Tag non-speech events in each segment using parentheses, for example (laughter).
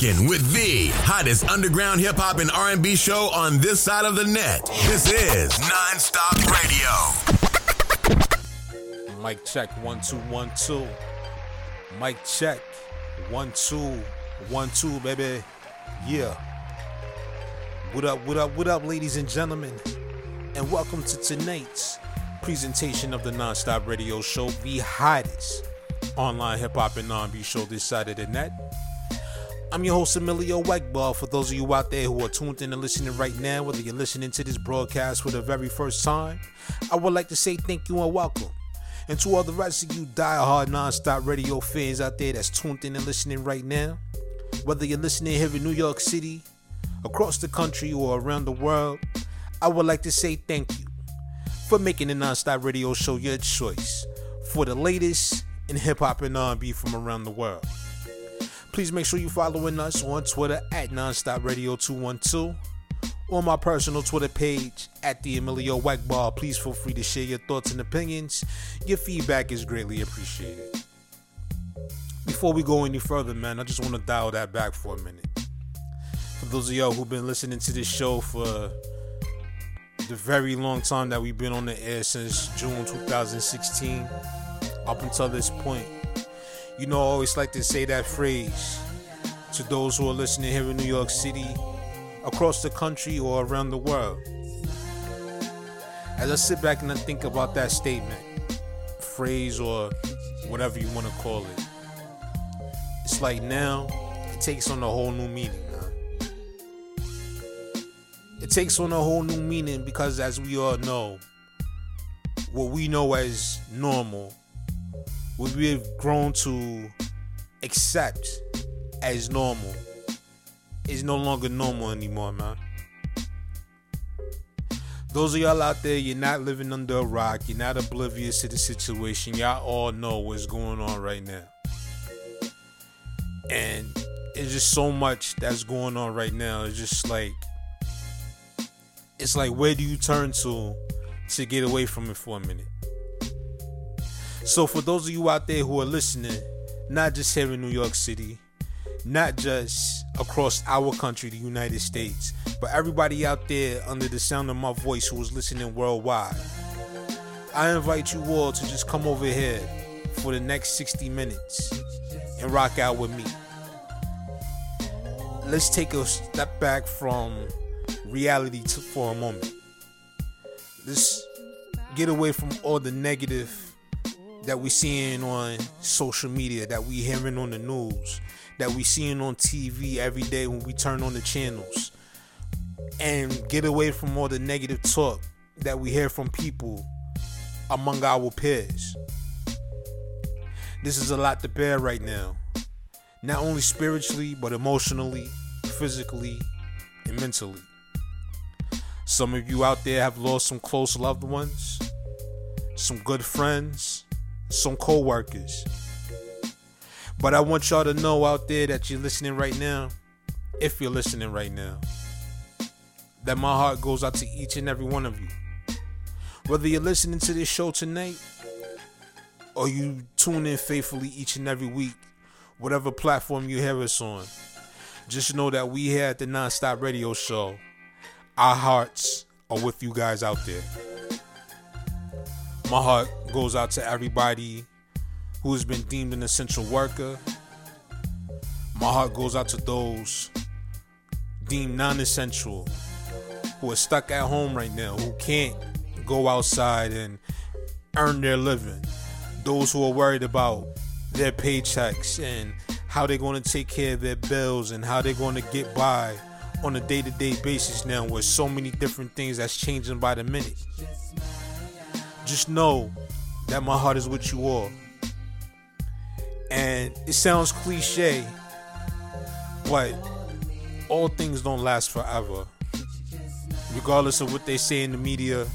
rocking with the hottest underground hip hop and R&B show on this side of the net. This is Nonstop Radio. Mic check one two one two. Mic check one two one two, baby. Yeah. What up? What up? What up, ladies and gentlemen? And welcome to tonight's presentation of the Nonstop Radio Show, the hottest online hip hop and R&B show this side of the net. I'm your host, Emilio Wegball. For those of you out there who are tuned in and listening right now, whether you're listening to this broadcast for the very first time, I would like to say thank you and welcome. And to all the rest of you die-hard non-stop radio fans out there that's tuned in and listening right now, whether you're listening here in New York City, across the country, or around the world, I would like to say thank you for making the non-stop radio show your choice for the latest in hip-hop and R&B from around the world. Please make sure you're following us on Twitter at Nonstop Radio 212 on my personal Twitter page at the Emilio Wackball. Please feel free to share your thoughts and opinions. Your feedback is greatly appreciated. Before we go any further, man, I just want to dial that back for a minute. For those of y'all who've been listening to this show for the very long time that we've been on the air since June 2016 up until this point, you know, I always like to say that phrase to those who are listening here in New York City, across the country, or around the world. As I sit back and I think about that statement, phrase, or whatever you want to call it, it's like now it takes on a whole new meaning. It takes on a whole new meaning because, as we all know, what we know as normal what we've grown to accept as normal is no longer normal anymore, man. Those of y'all out there, you're not living under a rock, you're not oblivious to the situation. Y'all all know what's going on right now. And it's just so much that's going on right now. It's just like it's like where do you turn to to get away from it for a minute? So for those of you out there who are listening, not just here in New York City, not just across our country, the United States, but everybody out there under the sound of my voice who is listening worldwide, I invite you all to just come over here for the next 60 minutes and rock out with me. Let's take a step back from reality for a moment. Let's get away from all the negative that we seeing on social media, that we hearing on the news, that we seeing on TV every day when we turn on the channels, and get away from all the negative talk that we hear from people among our peers. This is a lot to bear right now, not only spiritually, but emotionally, physically, and mentally. Some of you out there have lost some close loved ones, some good friends, some co-workers. But I want y'all to know out there that you're listening right now, if you're listening right now, that my heart goes out to each and every one of you. Whether you're listening to this show tonight or you tune in faithfully each and every week, whatever platform you hear us on, just know that we here at the Nonstop Radio Show, our hearts are with you guys out there. My heart goes out to everybody who has been deemed an essential worker. My heart goes out to those deemed non essential who are stuck at home right now, who can't go outside and earn their living. Those who are worried about their paychecks and how they're going to take care of their bills and how they're going to get by on a day to day basis now with so many different things that's changing by the minute just know that my heart is with you all. And it sounds cliche, but all things don't last forever. Regardless of what they say in the media,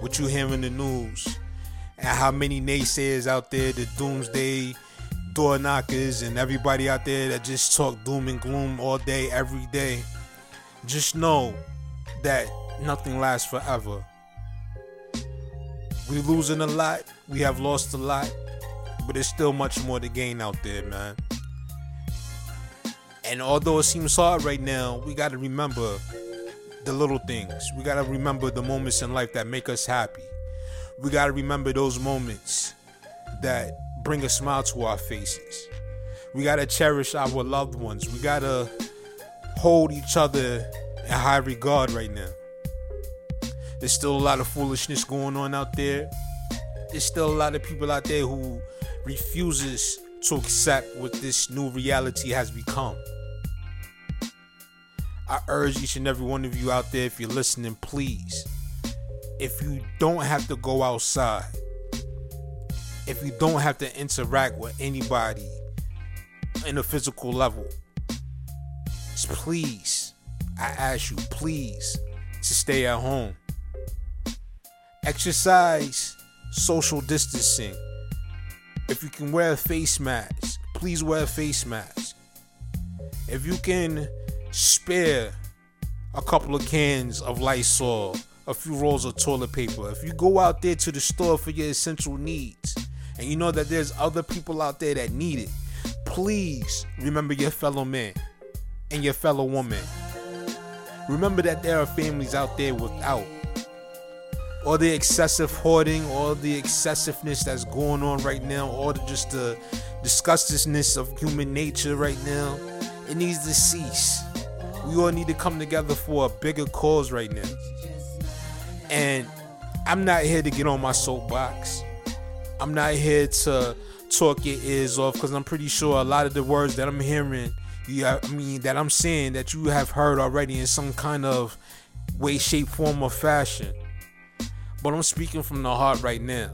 what you hear in the news, and how many naysayers out there, the doomsday door knockers, and everybody out there that just talk doom and gloom all day, every day. Just know that nothing lasts forever. We losing a lot. We have lost a lot, but there's still much more to gain out there, man. And although it seems hard right now, we got to remember the little things. We got to remember the moments in life that make us happy. We got to remember those moments that bring a smile to our faces. We got to cherish our loved ones. We got to hold each other in high regard right now. There's still a lot of foolishness going on out there. There's still a lot of people out there who refuses to accept what this new reality has become. I urge each and every one of you out there, if you're listening, please, if you don't have to go outside, if you don't have to interact with anybody in a physical level, please, I ask you, please, to stay at home. Exercise social distancing. If you can wear a face mask, please wear a face mask. If you can spare a couple of cans of Lysol, a few rolls of toilet paper, if you go out there to the store for your essential needs, and you know that there's other people out there that need it, please remember your fellow man and your fellow woman. Remember that there are families out there without. All the excessive hoarding, all the excessiveness that's going on right now, all the just the disgustingness of human nature right now, it needs to cease. We all need to come together for a bigger cause right now. And I'm not here to get on my soapbox. I'm not here to talk your ears off because I'm pretty sure a lot of the words that I'm hearing, yeah, I mean that I'm saying that you have heard already in some kind of way, shape, form, or fashion. But I'm speaking from the heart right now.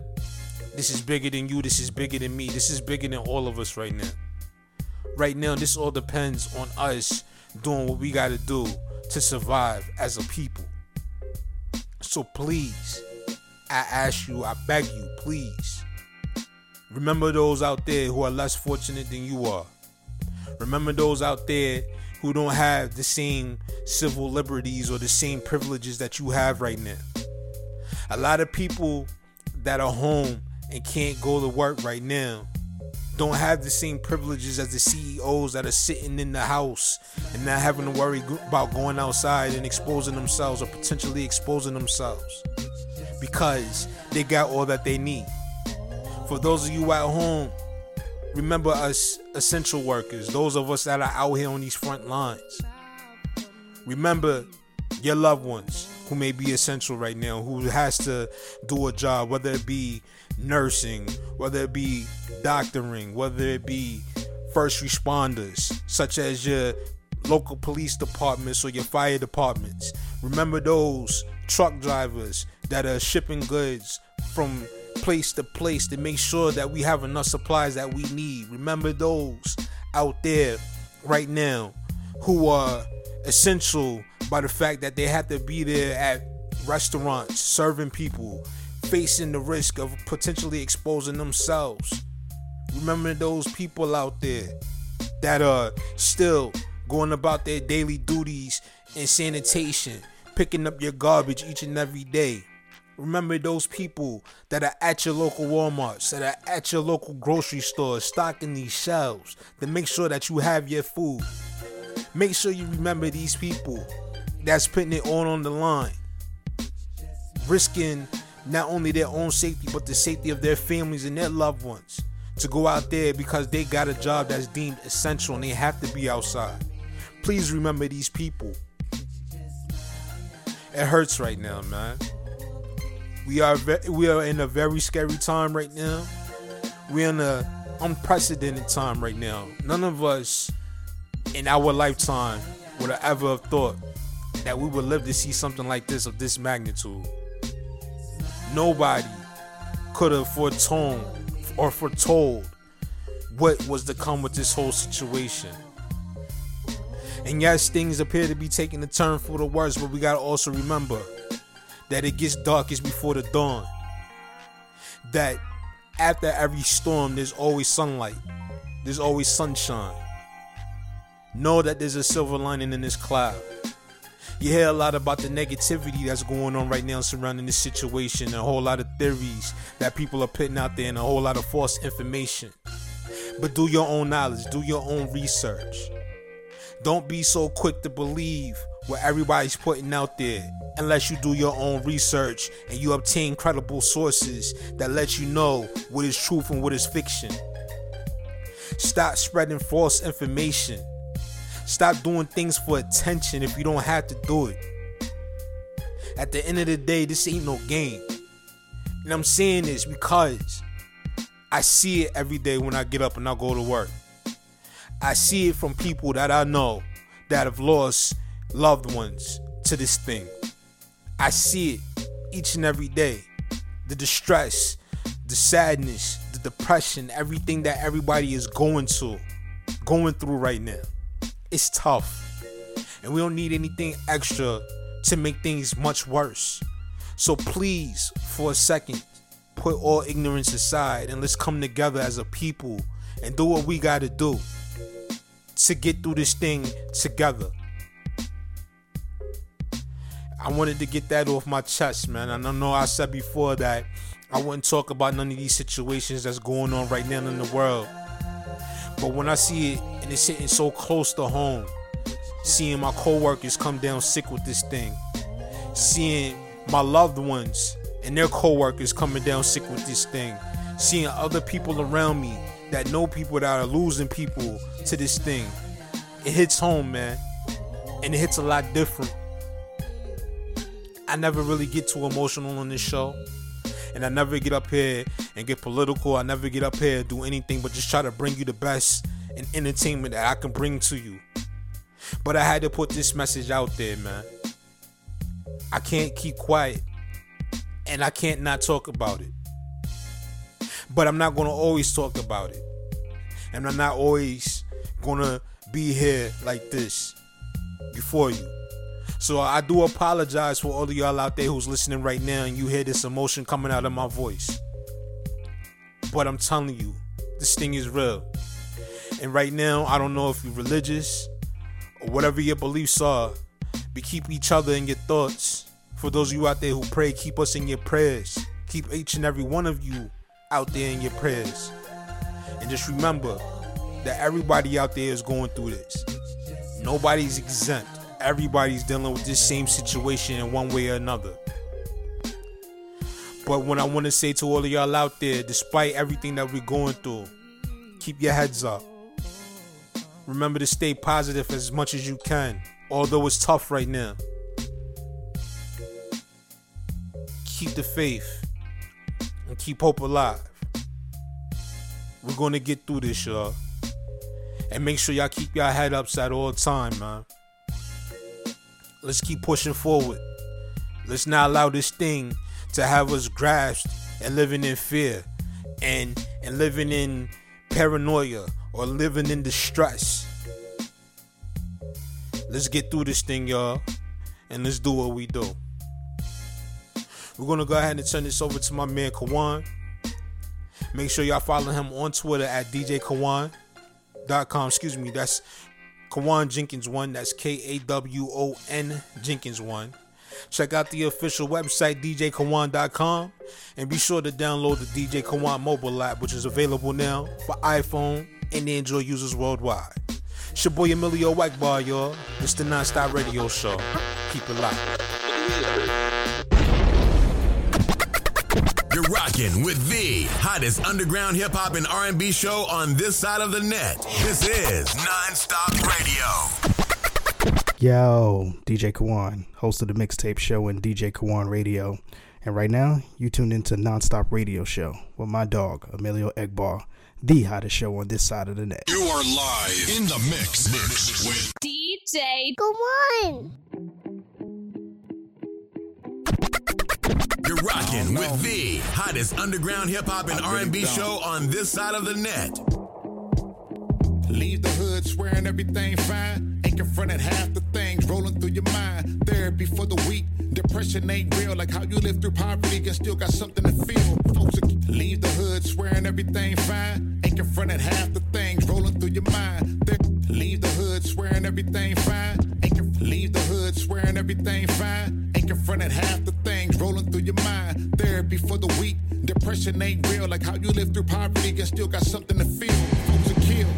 This is bigger than you. This is bigger than me. This is bigger than all of us right now. Right now, this all depends on us doing what we got to do to survive as a people. So please, I ask you, I beg you, please, remember those out there who are less fortunate than you are. Remember those out there who don't have the same civil liberties or the same privileges that you have right now. A lot of people that are home and can't go to work right now don't have the same privileges as the CEOs that are sitting in the house and not having to worry about going outside and exposing themselves or potentially exposing themselves because they got all that they need. For those of you at home, remember us essential workers, those of us that are out here on these front lines. Remember your loved ones who may be essential right now, who has to do a job, whether it be nursing, whether it be doctoring, whether it be first responders, such as your local police departments or your fire departments. Remember those truck drivers that are shipping goods from place to place to make sure that we have enough supplies that we need. Remember those out there right now who are essential by the fact that they have to be there at restaurants serving people, facing the risk of potentially exposing themselves. Remember those people out there that are still going about their daily duties in sanitation, picking up your garbage each and every day. Remember those people that are at your local Walmarts, that are at your local grocery stores, stocking these shelves to make sure that you have your food. Make sure you remember these people that's putting it all on the line, risking not only their own safety but the safety of their families and their loved ones to go out there because they got a job that's deemed essential and they have to be outside. Please remember these people. It hurts right now, man. We are ve- we are in a very scary time right now. We're in a unprecedented time right now. None of us in our lifetime would have ever have thought that we would live to see something like this of this magnitude. Nobody could have foretold or foretold what was to come with this whole situation. And yes, things appear to be taking a turn for the worse, but we gotta also remember that it gets darkest before the dawn. That after every storm, there's always sunlight, there's always sunshine. Know that there's a silver lining in this cloud. You hear a lot about the negativity that's going on right now surrounding this situation, a whole lot of theories that people are putting out there, and a whole lot of false information. But do your own knowledge, do your own research. Don't be so quick to believe what everybody's putting out there unless you do your own research and you obtain credible sources that let you know what is truth and what is fiction. Stop spreading false information. Stop doing things for attention if you don't have to do it. At the end of the day, this ain't no game. And I'm saying this because I see it every day when I get up and I go to work. I see it from people that I know that have lost loved ones to this thing. I see it each and every day. The distress, the sadness, the depression, everything that everybody is going to, going through right now. It's tough. And we don't need anything extra to make things much worse. So please, for a second, put all ignorance aside and let's come together as a people and do what we got to do to get through this thing together. I wanted to get that off my chest, man. I know I said before that I wouldn't talk about none of these situations that's going on right now in the world. But when I see it and it's hitting so close to home, seeing my coworkers come down sick with this thing, seeing my loved ones and their coworkers coming down sick with this thing, seeing other people around me that know people that are losing people to this thing, it hits home, man. And it hits a lot different. I never really get too emotional on this show. And I never get up here and get political. I never get up here and do anything but just try to bring you the best in entertainment that I can bring to you. But I had to put this message out there, man. I can't keep quiet. And I can't not talk about it. But I'm not going to always talk about it. And I'm not always going to be here like this before you. So I do apologize for all of y'all out there who's listening right now and you hear this emotion coming out of my voice. But I'm telling you, this thing is real. And right now, I don't know if you're religious or whatever your beliefs are, but keep each other in your thoughts. For those of you out there who pray, keep us in your prayers. Keep each and every one of you out there in your prayers. And just remember that everybody out there is going through this. Nobody's exempt. Everybody's dealing with this same situation in one way or another. But what I want to say to all of y'all out there, despite everything that we're going through, keep your heads up. Remember to stay positive as much as you can, although it's tough right now. Keep the faith and keep hope alive. We're gonna get through this, y'all. And make sure y'all keep y'all head ups at all time, man. Let's keep pushing forward. Let's not allow this thing to have us grasped and living in fear and and living in paranoia or living in distress. Let's get through this thing, y'all, and let's do what we do. We're gonna go ahead and turn this over to my man Kawan. Make sure y'all follow him on Twitter at DJKawan.com. Excuse me, that's Kawan Jenkins one. That's K A W O N Jenkins one. Check out the official website djkawan.com and be sure to download the DJ Kawan mobile app, which is available now for iPhone and Android users worldwide. It's your boy Emilio Wackbar, y'all. It's the Nonstop Radio Show. Keep it locked. You're rocking with the hottest underground hip hop and R&B show on this side of the net. This is Nonstop Radio. Yo, DJ Kawan, host of the mixtape show and DJ Kawan Radio. And right now, you tuned into Nonstop Radio Show with my dog, Emilio Egbar, the hottest show on this side of the net. You are live in the mix, mix with DJ Kawan. Rocking with the hottest underground hip hop and R&B show on this side of the net. Leave the hood swearing everything fine. Ain't confronted half the things rolling through your mind. Therapy for the weak. Depression ain't real. Like how you live through poverty and still got something to feel. Folks leave the hood swearing everything fine. Ain't confronted half the things rolling through your mind. Leave the hood swearing everything fine. Ain't conf- leave the hood swearing everything fine. Ain't confronted half the things rolling through your mind. Therapy for the weak. Depression ain't real. Like how you live through poverty and still got something to feel. Folks are killed.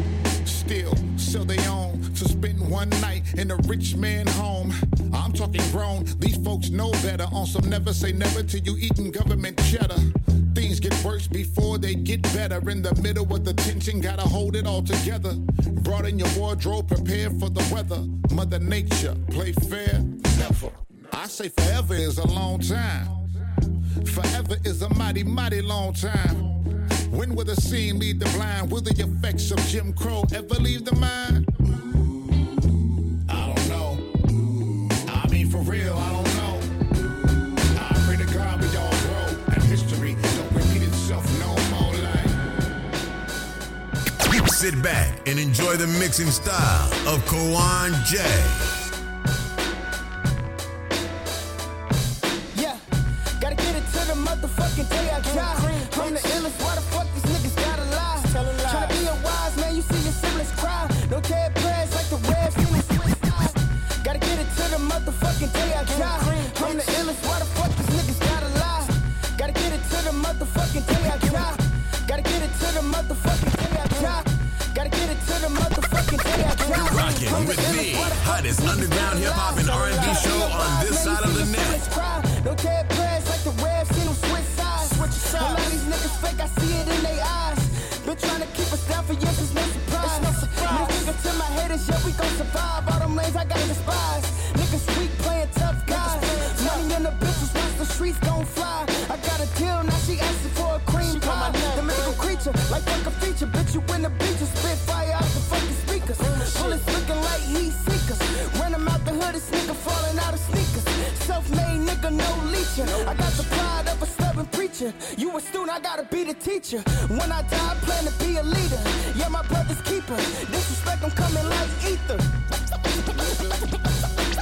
still sell they own to spend one night in a rich man home. I'm talking grown, these folks know better. On some never say never till you eating government cheddar. Things get worse before they get better. In the middle of the tension, gotta hold it all together. Brought in your wardrobe, prepare for the weather. Mother Nature, play fair, never. I say forever is a long time. Forever is a mighty, mighty long time. When will the scene lead the blind? Will the effects of Jim Crow ever leave the mind? I don't know. I mean, for real, I don't know. I pray to God we all grow and history don't repeat itself no more. Like Sit back and enjoy the mixing style of Kawan J. No dead prayers like the red feeling Swiss side. Gotta get it to the motherfucking day I die. I'm the illest, why the fuck these niggas gotta lie? Gotta get it to the motherfucking day I die. Gotta get it to the motherfucking day I die. Gotta get it to the motherfucking day I die. You're rocking with the hottest underground hip hop and R&B show on this side of the net. No dead prayers like the red seen them switch sides. Switch sides. A lot of these niggas fake, I see it in their eyes. Been trying to keep us down for years, leeching. I got the pride of a stubborn preacher. You a student, I gotta be the teacher. When I die, I plan to be a leader. Yeah, my brother's keeper. Disrespect, I'm coming like ether.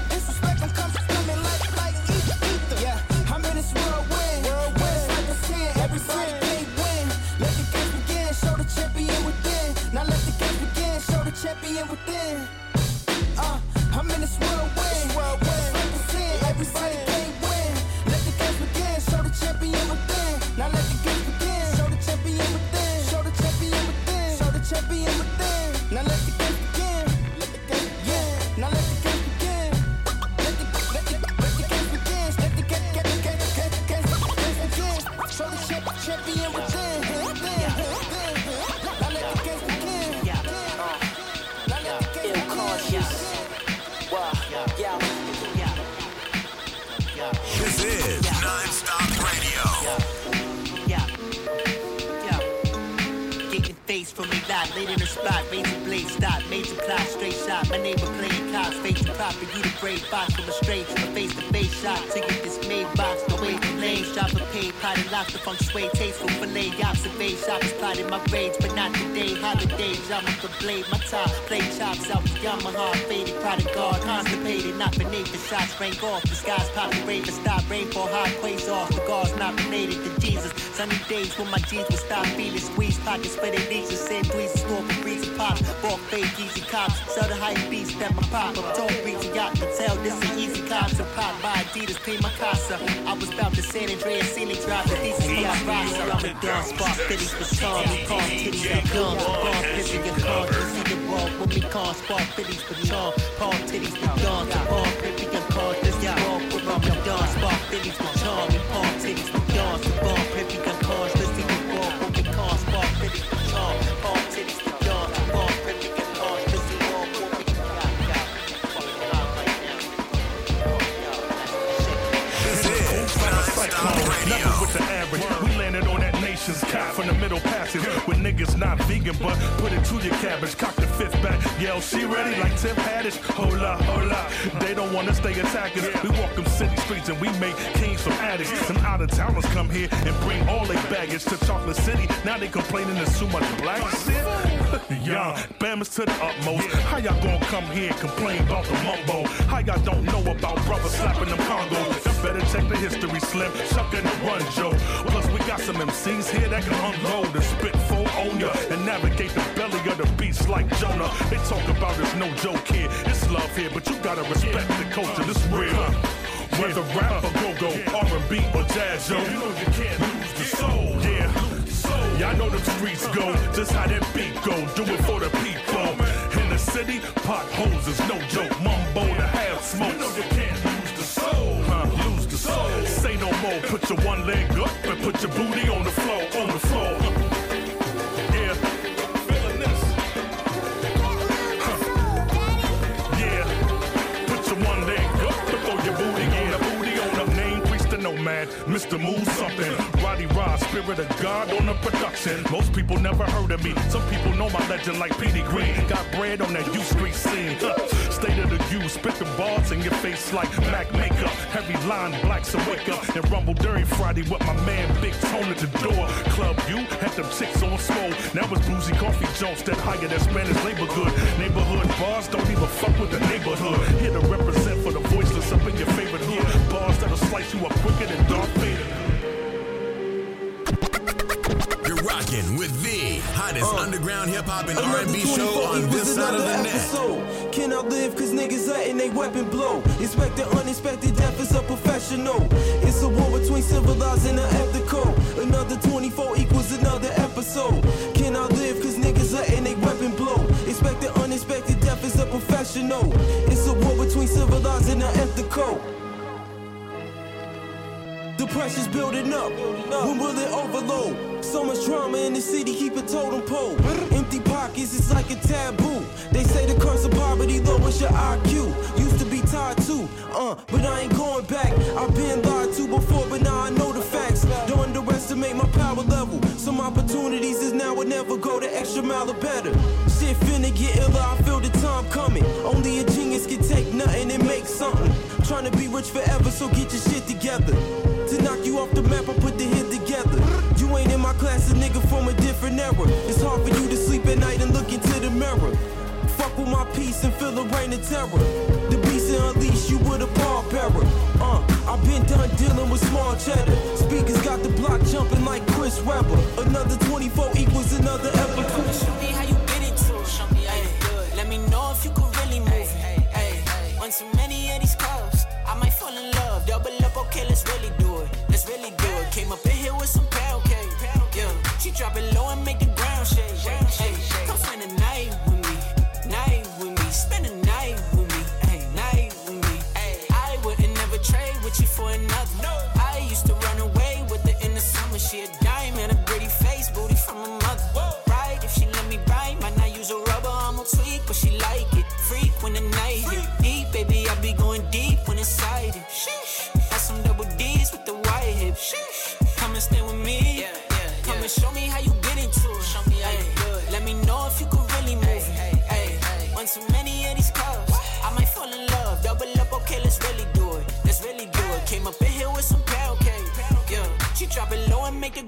Disrespect, I'm coming like, like ether. Yeah, I'm in this whirlwind. When it's like a sin, everybody can't win. Let the game begin, show the champion within. Now let the game begin, show the champion within. Me late in the spot, razor blade stop, major clock, straight shot. My neighbor playing cops, face to pop, and you the brave box from a straight, a face to face shot. To get this made box, away from drop a paid pot and lock the funk sway, tasteful and bay shoppers plotting my rage, but not today. Holidays, I'm the blade, my top, play chops out the Yamaha, faded, product guard, constipated, not beneath the shots, rank off, the skies pop the raven, stop. Rainfall, high quays off, the guards not related to Jesus. Sunny days when my jeans would stop feeling squeeze pockets for their and send store for breezy pop, walk fake, easy cops, sell the hype beats that my pop, I'm tone breezy yacht, can tell this is easy cops, to pop by Adidas, pay my casa. I was about to San Andreas, ceiling drop, the DC for my roster, I'm a gun, spark fitties for charm, we call titties and guns, bomb pissing your you see the wrong when we call spark fitties for charm, palm titties for guns, bomb pissing your car, this is wrong with my gun, spark fitties for charm, and palm titties for guns, bomb cap from the middle passage with niggas not vegan, but put it to your cabbage. Cock the fifth back. Yell, she ready like Tim Haddish. Hold up. They don't wanna stay attackers. We walk them city streets and we make kings from addicts. Some out of towners come here and bring all their baggage to Chocolate City. Now they complaining there's too much black shit. Young, Bama's to the utmost. How y'all gonna come here and complain about the mumbo? How y'all don't know about brothers slapping them Congos? Y'all better check the history, Slim. Shuck and run, Joe. Plus, we got some MCs here that can unload and spit full on ya and navigate the belly of the beast like Jonah. They talk about it's no joke here. It's love here, but you gotta respect the culture. This real. Whether rap or go-go, R&B or jazz, yo. You know you can't lose the soul, yeah. Y'all know the streets go, just how that beat go. Do it for the people. In the city, potholes is no joke. Mumbo to have smoke. You know you can't lose the soul. Huh, lose the soul. Say no more. Put your one leg up and put your booty on the floor. On the floor. Mr. Move something. Roddy Rod, spirit of God on the production. Most people never heard of me. Some people know my legend like Petey Greene. Got bread on that U Street scene. Huh. State of the U, spit the bars in your face like Mac makeup. Heavy line, black, so wake up and rumble during Friday with my man Big Tone at the door. Club U had them chicks on swole. Now it's boozy coffee jumps that higher than Spanish labor good. Neighborhood bars don't even fuck with the neighborhood. Here to represent for the voiceless up in your favorite hood. Bars that'll slice you up quicker than Darth Vader. You're rocking with the hottest uh, underground hip hop and Another R&B show 24 on equals this side of the another net. episode. Can I live cause niggas letting they weapon blow? Expect the unexpected death is a professional. It's a war between civilized and the ethical. Another 24 equals another episode. Can I live cause niggas letting they weapon blow? Expect the unexpected death is a professional. It's a war between civilized and the ethical. The pressure's building up. When will it overload? So much trauma in the city, keep a totem pole. Empty pockets, it's like a taboo. They say the curse of poverty lowers your IQ. Used to be tied to, uh, but I ain't going back. I've been lied to before, but now I know the facts. Don't underestimate my power level. Some opportunities is now or never go the extra mile or better. Shit finna get iller, I feel the time coming. Only a genius can take nothing and make something. Trying to be rich forever, so get your shit together. To knock you off the map, I put the hit together. You ain't in my class, a nigga from a different era. It's hard for you to sleep at night and look into the mirror. Fuck with my peace and feel the rain of terror. The beast and unleash you with a paw bearer. Uh, I've been done dealing with small cheddar. Speakers got the block jumping like Chris Webber. Another 24 equals another episode. Show me how you get into it. Show me how you do it. Let me know if you could really move it. Hey, on too many of these clubs, I might fall in love. Double up, okay, let's really do it. Let's really do it. Came up in here with some pound cake. Yeah, she drop it low and make the ground shake.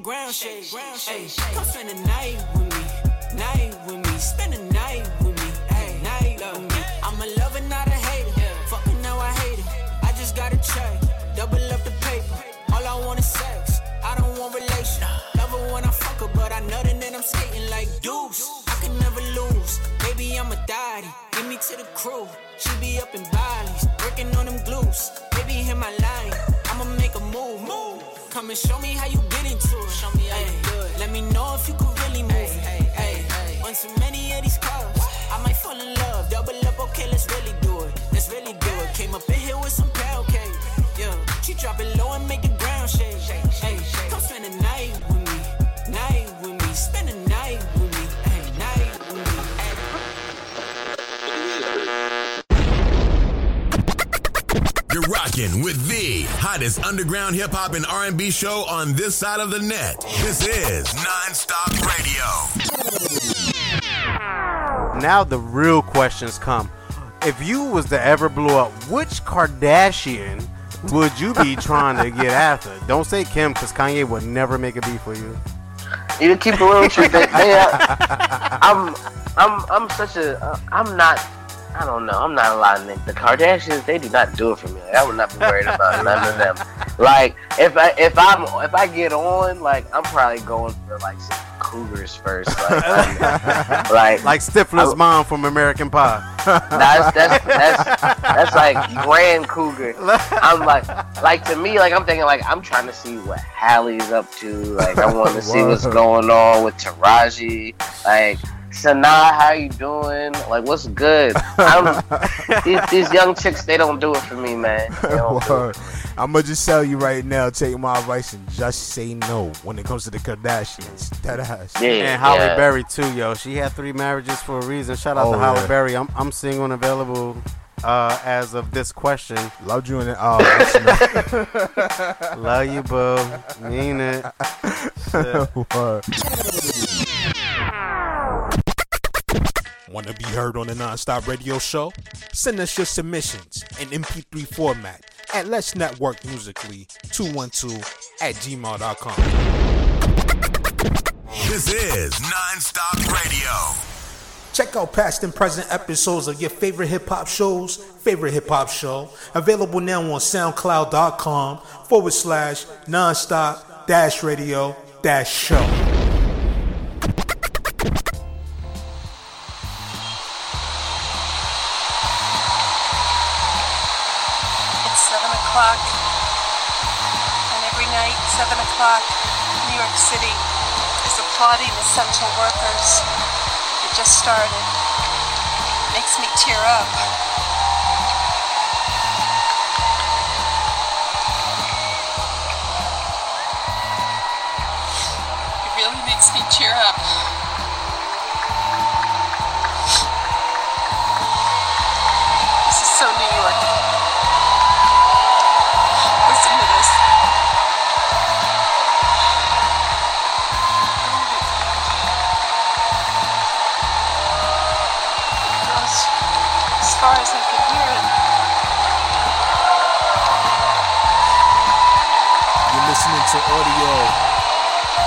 Ground shake. Come spend the night with me, night with me, spend the night with me, night with me. I'm a lover, not a hater. Fucking now I hate it. I just got a check, double up the paper. All I want is sex. I don't want relation. Love her when I fuck her, but I know that I'm skating like deuce. I can never lose. Maybe I'm a daddy. Give me to the crew. She be up in Bali's, working on them glues. Baby, hit my line. I'ma make a move. Move. Come and show me how you rocking with the hottest underground hip hop and R&B show on this side of the net. This is Nonstop Radio. Now the real questions come. If you was to ever blow up, which Kardashian would you be (laughs) trying to get after? Don't say Kim, because Kanye would never make a beat for you. You keep it real with you. They, they are, I'm, I'm, I'm such a, uh, I'm not. I don't know. I'm not a lot of. The Kardashians, they do not do it for me. Like, I would not be worried about none of them. (laughs) Like if I if I'm if I get on, like I'm probably going for like some cougars first. Like (laughs) like Like Stifler's mom from American Pie. that's that's that's that's like grand cougar. I'm like like to me like I'm thinking like I'm trying to see what Halle's up to. Like I want to see what's (laughs) going on with Taraji. Like Sanaa, how you doing? Like, what's good? I'm, (laughs) these, these young chicks, they don't do it for me, man. They don't do it. (laughs) I'm gonna just tell you right now. Take my advice and just say no when it comes to the Kardashians. That ass. and Halle Berry too, yo. She had three marriages for a reason. Shout out Oh, to Halle. Berry. I'm I'm single and available uh, as of this question. Loved you in the oh, (laughs) Love you, boo. Mean it. Want to be heard on the Nonstop Radio Show? Send us your submissions in MP3 format at Let's Network Musically 212 at gmail.com. This is Nonstop Radio. Check out past and present episodes of your favorite hip hop shows, favorite hip hop show, available now on SoundCloud.com forward slash nonstop dash radio dash show. O'clock, New York City is applauding essential workers. It just started. Makes me tear up.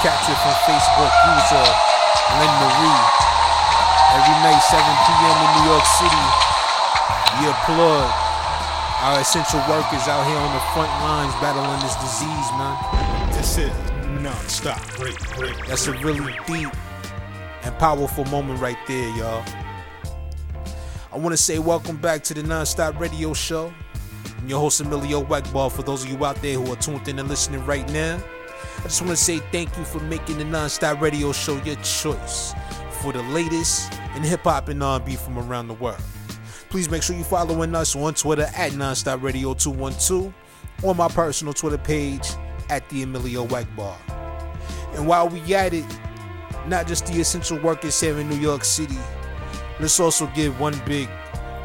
Captured from Facebook user uh, Lynn Marie. Every night, 7 p.m. in New York City, we applaud our essential workers out here on the front lines battling this disease, man. This is non-stop break, break. That's a really deep and powerful moment right there, y'all. I want to say welcome back to the Non-Stop Radio Show. I'm your host, Emilio Weckball. For those of you out there who are tuned in and listening right now, I just want to say thank you for making the Non-Stop Radio Show your choice for the latest in hip hop and R&B from around the world. Please make sure you're following us on Twitter at Nonstop Radio 212 or my personal Twitter page at the Emilio Weckball. And while we at it, not just the essential workers here in New York City, let's also give one big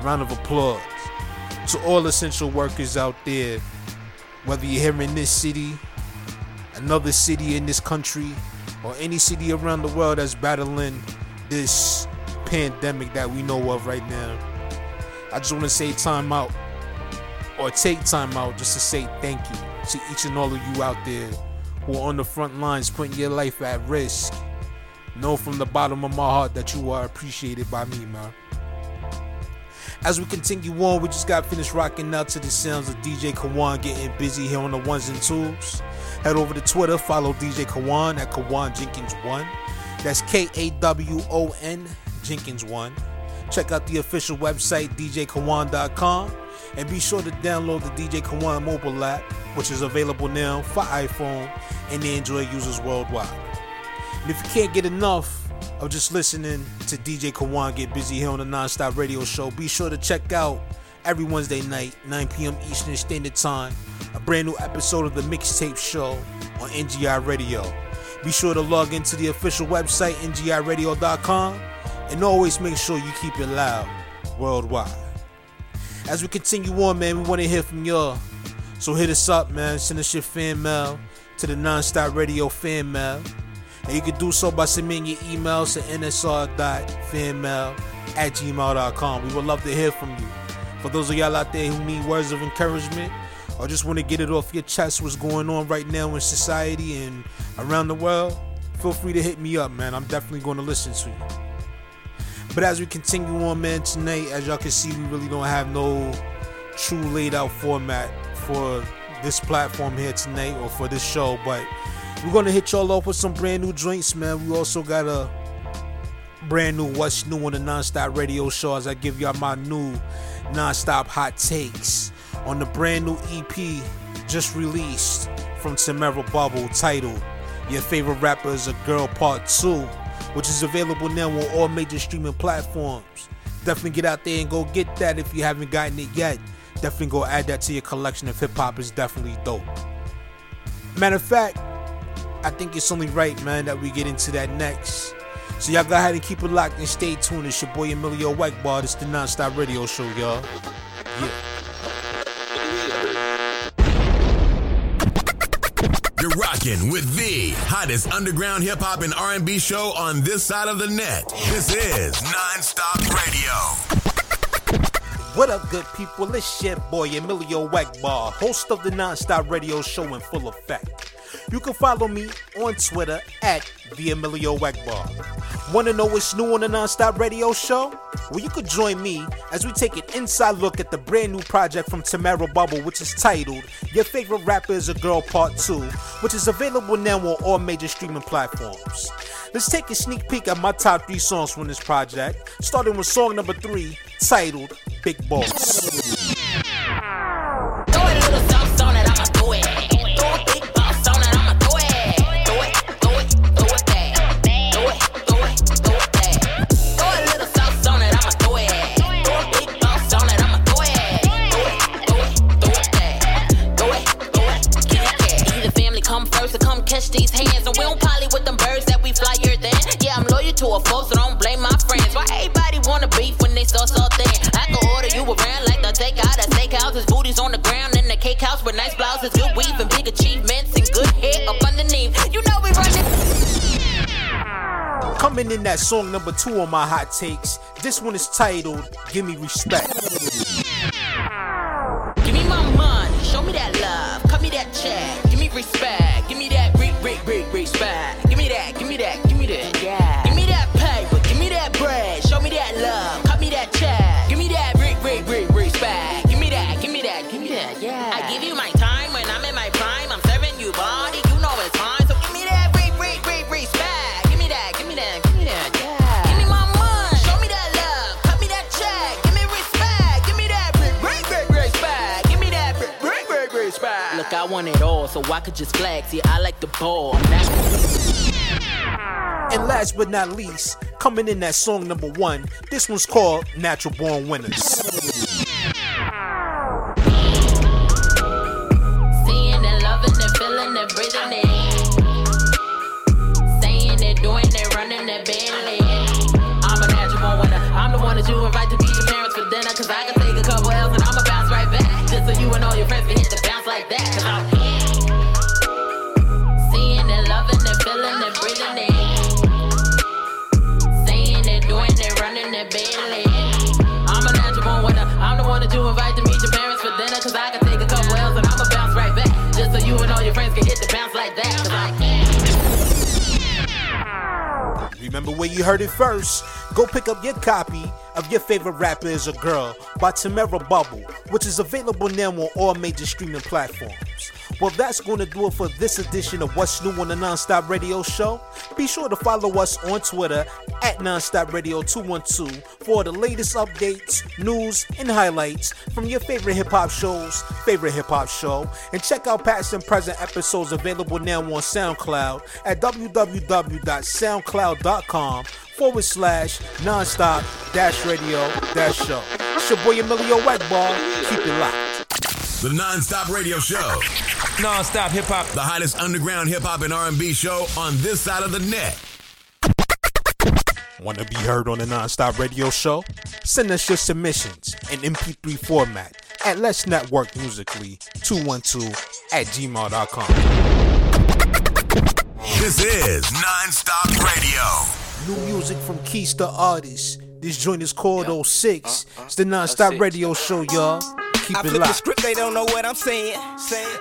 round of applause to all essential workers out there, whether you're here in this city, another city in this country, or any city around the world that's battling this pandemic that we know of right now. I just want to say time out or take time out just to say thank you to each and all of you out there who are on the front lines putting your life at risk. Know from the bottom of my heart that you are appreciated by me, man. As we continue on, we just got finished rocking out to the sounds of DJ Kawan getting busy here on the ones and twos. Head over to Twitter, follow DJ Kawan at Kawan Jenkins1. That's K A W O N Jenkins1. Check out the official website, djkawan.com, and be sure to download the DJ Kawan mobile app, which is available now for iPhone and Android users worldwide. And if you can't get enough of just listening to DJ Kawan get busy here on the Nonstop Radio Show, be sure to check out every Wednesday night, 9 p.m. Eastern Standard Time, a brand new episode of the Mixtape Show on NGI Radio. Be sure to log into the official website, ngiradio.com, and always make sure you keep it loud worldwide. As we continue on, man, we want to hear from y'all. So hit us up, man. Send us your fan mail to the Nonstop Radio fan mail. And you can do so by submitting your emails to nsr.fanmail at gmail.com. We would love to hear from you. For those of y'all out there who need words of encouragement or just want to get it off your chest what's going on right now in society and around the world, feel free to hit me up, man. I'm definitely going to listen to you. But as we continue on, man, tonight, as y'all can see, we really don't have no true laid out format for this platform here tonight or for this show. But we're gonna hit y'all off with some brand new joints, man. We also got a brand new What's New on the Nonstop Radio Show as I give y'all my new nonstop hot takes on the brand new EP just released from Tamara Bubble titled Your Favorite Rapper is a Girl Part 2. which is available now on all major streaming platforms. Definitely get out there and go get that if you haven't gotten it yet. Definitely go add that to your collection if hip hop is definitely dope. Matter of fact, I think it's only right, man, that we get into that next. So y'all go ahead and keep it locked and stay tuned. It's your boy Emilio Wackbar. It's the Nonstop Radio Show, y'all. Yeah. You're rocking with the hottest underground hip hop and R&B show on this side of the net. This is Nonstop Radio. What up, good people? It's your boy Emilio Wackbar, host of the Nonstop Radio Show in full effect. You can follow me on Twitter at the Emilio Wackbar. Want to know what's new on the Nonstop Radio Show? Well, you could join me as we take an inside look at the brand new project from Tamara Bubble, which is titled Your Favorite Rapper is a Girl Part 2, which is available now on all major streaming platforms. Let's take a sneak peek at my top three songs from this project, starting with song number three, titled Big Boss. Catch these hands. And we don't poly with them birds that we flyer than. Yeah, I'm loyal to a foe, so don't blame my friends. Why everybody wanna beef when they saw something? I can order you around like the takeout at steakhouses. Booties on the ground in the cake house with nice blouses, good weave and big achievements and good hair up underneath. You know we run it. Coming in that song number two on my hot takes. This one is titled Give Me Respect. Give me my money, show me that love, cut me that check, give me respect, give me that re want it all, so I could just flag. See, I like the ball. And last but not least, coming in that song number one, this one's called Natural Born Winners. First? Go pick up your copy of Your Favorite Rapper is a Girl by Tamara Bubble, which is available now on all major streaming platforms. Well, that's going to do it for this edition of What's New on the Nonstop Radio Show. Be sure to follow us on Twitter at Nonstop Radio 212 for the latest updates, news, and highlights from your favorite hip hop shows, favorite hip hop show, and check out past and present episodes available now on SoundCloud at www.soundcloud.com forward slash nonstop dash radio dash show. It's your boy Emilio Wackball. Keep it locked. The Non-Stop Radio Show. Non-stop hip hop. The hottest underground hip hop and R&B show on this side of the net. Want to be heard on the Nonstop Radio Show? Send us your submissions in MP3 format at Let's Network Musically 212 at gmail.com. This is Non-Stop Radio. New music from Keista Artists. This joint is called 06. Uh, uh, it's the Nonstop oh Radio Show, y'all. Keep I it flip the script, they don't know what I'm saying.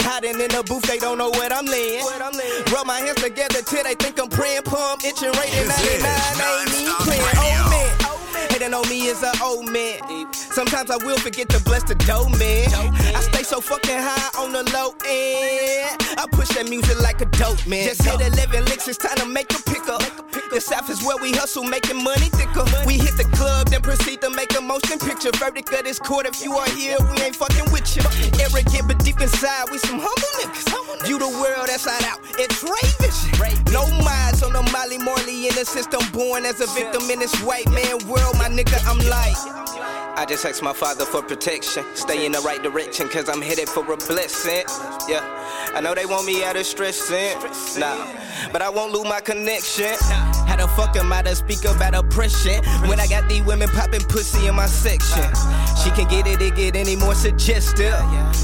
Hiding in the booth, they don't know what I'm laying. Rub my hands together till they think I'm praying. Pump, itching, rating 99, ain't me playing. Oh man. Hating on me is an old man. Sometimes I will forget to bless the dough man. I stay so fucking high on the low end. I push that music like a dope man. Just hit 11 licks, it's time to make a pick up. The South is where we hustle, making money thicker. We hit the club, then proceed to make a motion picture. Verdict of this court, if you are here, we ain't fucking with you. Arrogant, but deep inside, we some humble niggas. View the world inside out, it's Ravish. No minds on the Molly Morley in the system, born as a victim in this white man world. My nigga, I'm like. I just asked my father for protection. Stay in the right direction, cause I'm headed for a blessing. Yeah, I know they want me out of stressing. Nah, but I won't lose my connection. How the fuck am I to speak about oppression when I got these women popping pussy in my section? She can get it, it get any more suggestive.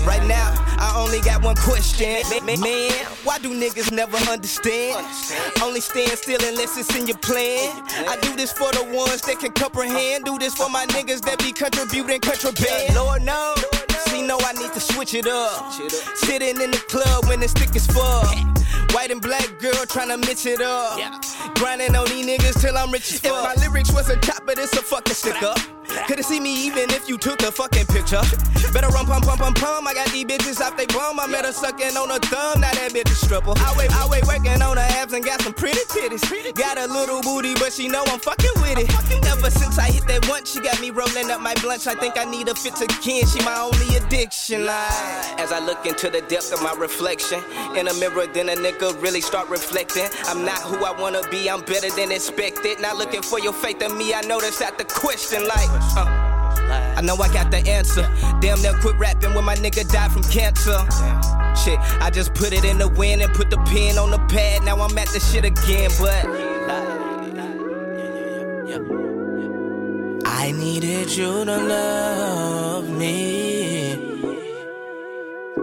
Right now, I only got one question. Man, why do niggas never understand? Only stand still unless it's in your plan. I do this for the ones that can comprehend. Do this for my niggas that be contributing contraband. Lord knows. She know I need to switch it up. Sitting in the club when it's thick as fuck. White and black girl tryna mix it up. Grinding on these niggas till I'm rich as fuck. If my lyrics was a top, but it's a fucking sticker. Couldn't see me even if you took the fucking picture. Better run, pump, pump, pump, pump. I got these bitches off they bum. I met her sucking on her thumb. Now that bitch is stripper. I wait, I wait, working on her abs and got some pretty titties. Got a little booty, but she know I'm fucking with it. Ever since I hit that once, she got me rolling up my blunts. I think I need a fit again. She my only addiction. Like, as I look into the depth of my reflection in a mirror, then a nigga really start reflecting. I'm not who I wanna be. I'm better than expected. Not looking for your faith in me. I know that's not the question. Like. Uh, I know I got the answer. Damn, they'll quit rapping when my nigga died from cancer. Shit, I just put it in the wind and put the pen on the pad. Now I'm at the shit again, but. I needed you to love me.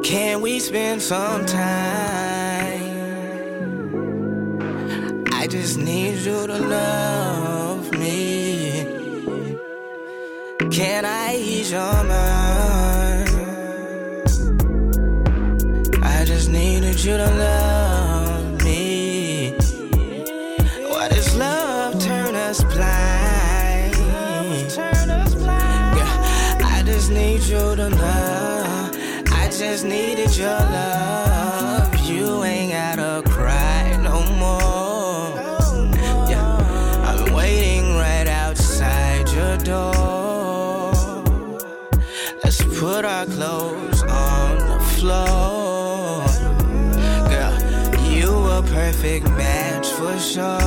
Can we spend some time? I just need you to love me. Can I ease your mind? I just needed you to love me. Why does love turn us blind? Girl, I just need you to love. I just needed your love. Match for sure.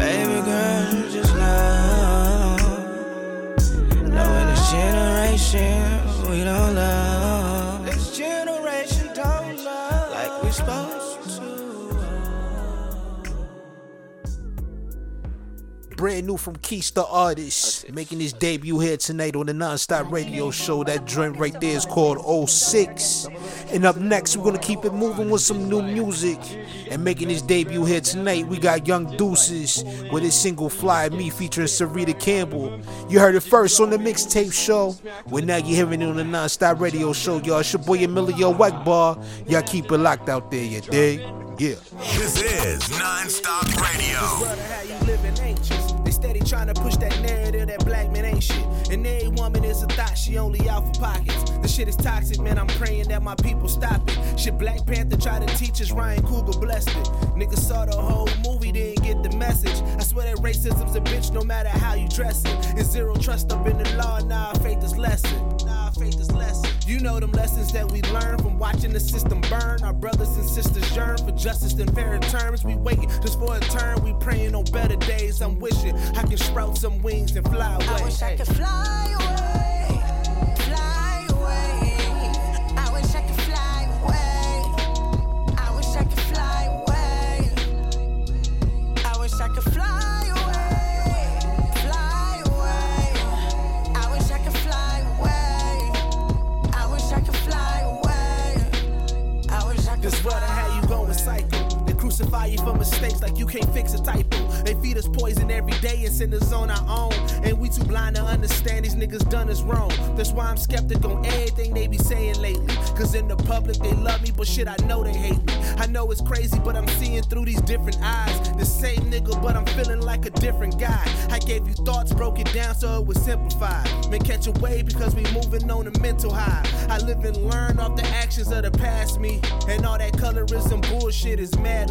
Baby girl, you just love. No, in this generation, we don't love. Brand new from Keista Artists, making his debut here tonight on the Nonstop Radio Show. That joint right there is called 06. And up next, we're gonna keep it moving with some new music. And making his debut here tonight, we got Young Deuces with his single Fly Me featuring Sarita Campbell. You heard it first on the mixtape show. Well, now you're hearing it on the Nonstop Radio Show, y'all. It's your boy Emilio Wackbar. Y'all keep it locked out there, you dig? Yeah. This is Nonstop Radio. Steady trying to push that narrative that black men ain't shit. And every woman is a thought she only out for pockets. The shit is toxic, man. I'm praying that my people stop it. Shit, Black Panther tried to teach us, Ryan Coogler blessed it. Niggas saw the whole movie, didn't get the message. I swear that racism's a bitch no matter how you dress it. It's zero trust up in the law, nah, faith is lesson. Nah, faith is lesson. You know them lessons that we learn from watching the system burn. Our brothers and sisters yearn for justice and fair terms. We waiting just for a turn. We praying on better days. I'm wishing I can sprout some wings and fly away. I wish I could fly away, crucify you for mistakes like you can't fix a typo. They feed us poison every day and send us on our own. And we too blind to understand these niggas done us wrong. That's why I'm skeptic on everything they be saying lately. Cause in the public they love me, but shit, I know they hate me. I know it's crazy, but I'm seeing through these different eyes. The same nigga, but I'm feeling like a different guy. I gave you thoughts, broke it down so it was simplified. Man, catch a wave because we moving on a mental high. I live and learn off the actions of the past me. And all that colorism bullshit is mad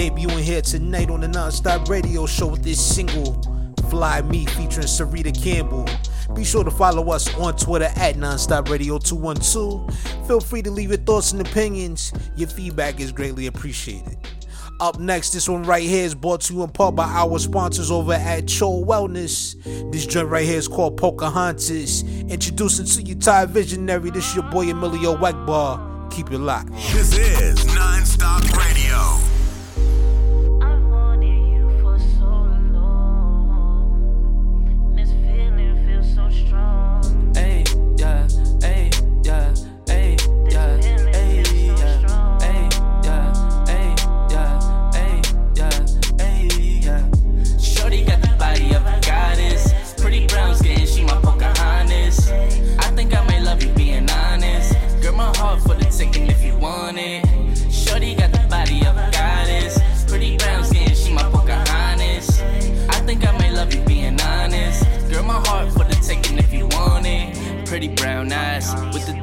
Debuting here tonight on the Nonstop Radio Show with this single, Fly Me, featuring Sarita Campbell. Be sure to follow us on Twitter at Nonstop Radio 212. Feel free to leave your thoughts and opinions. Your feedback is greatly appreciated. Up next, this one right here is brought to you in part by our sponsors over at Cho Wellness. This joint right here is called Pocahontas. Introducing to you Thai Visionary. This is your boy Emilio Wegbar. Keep it locked. This is Nonstop Radio.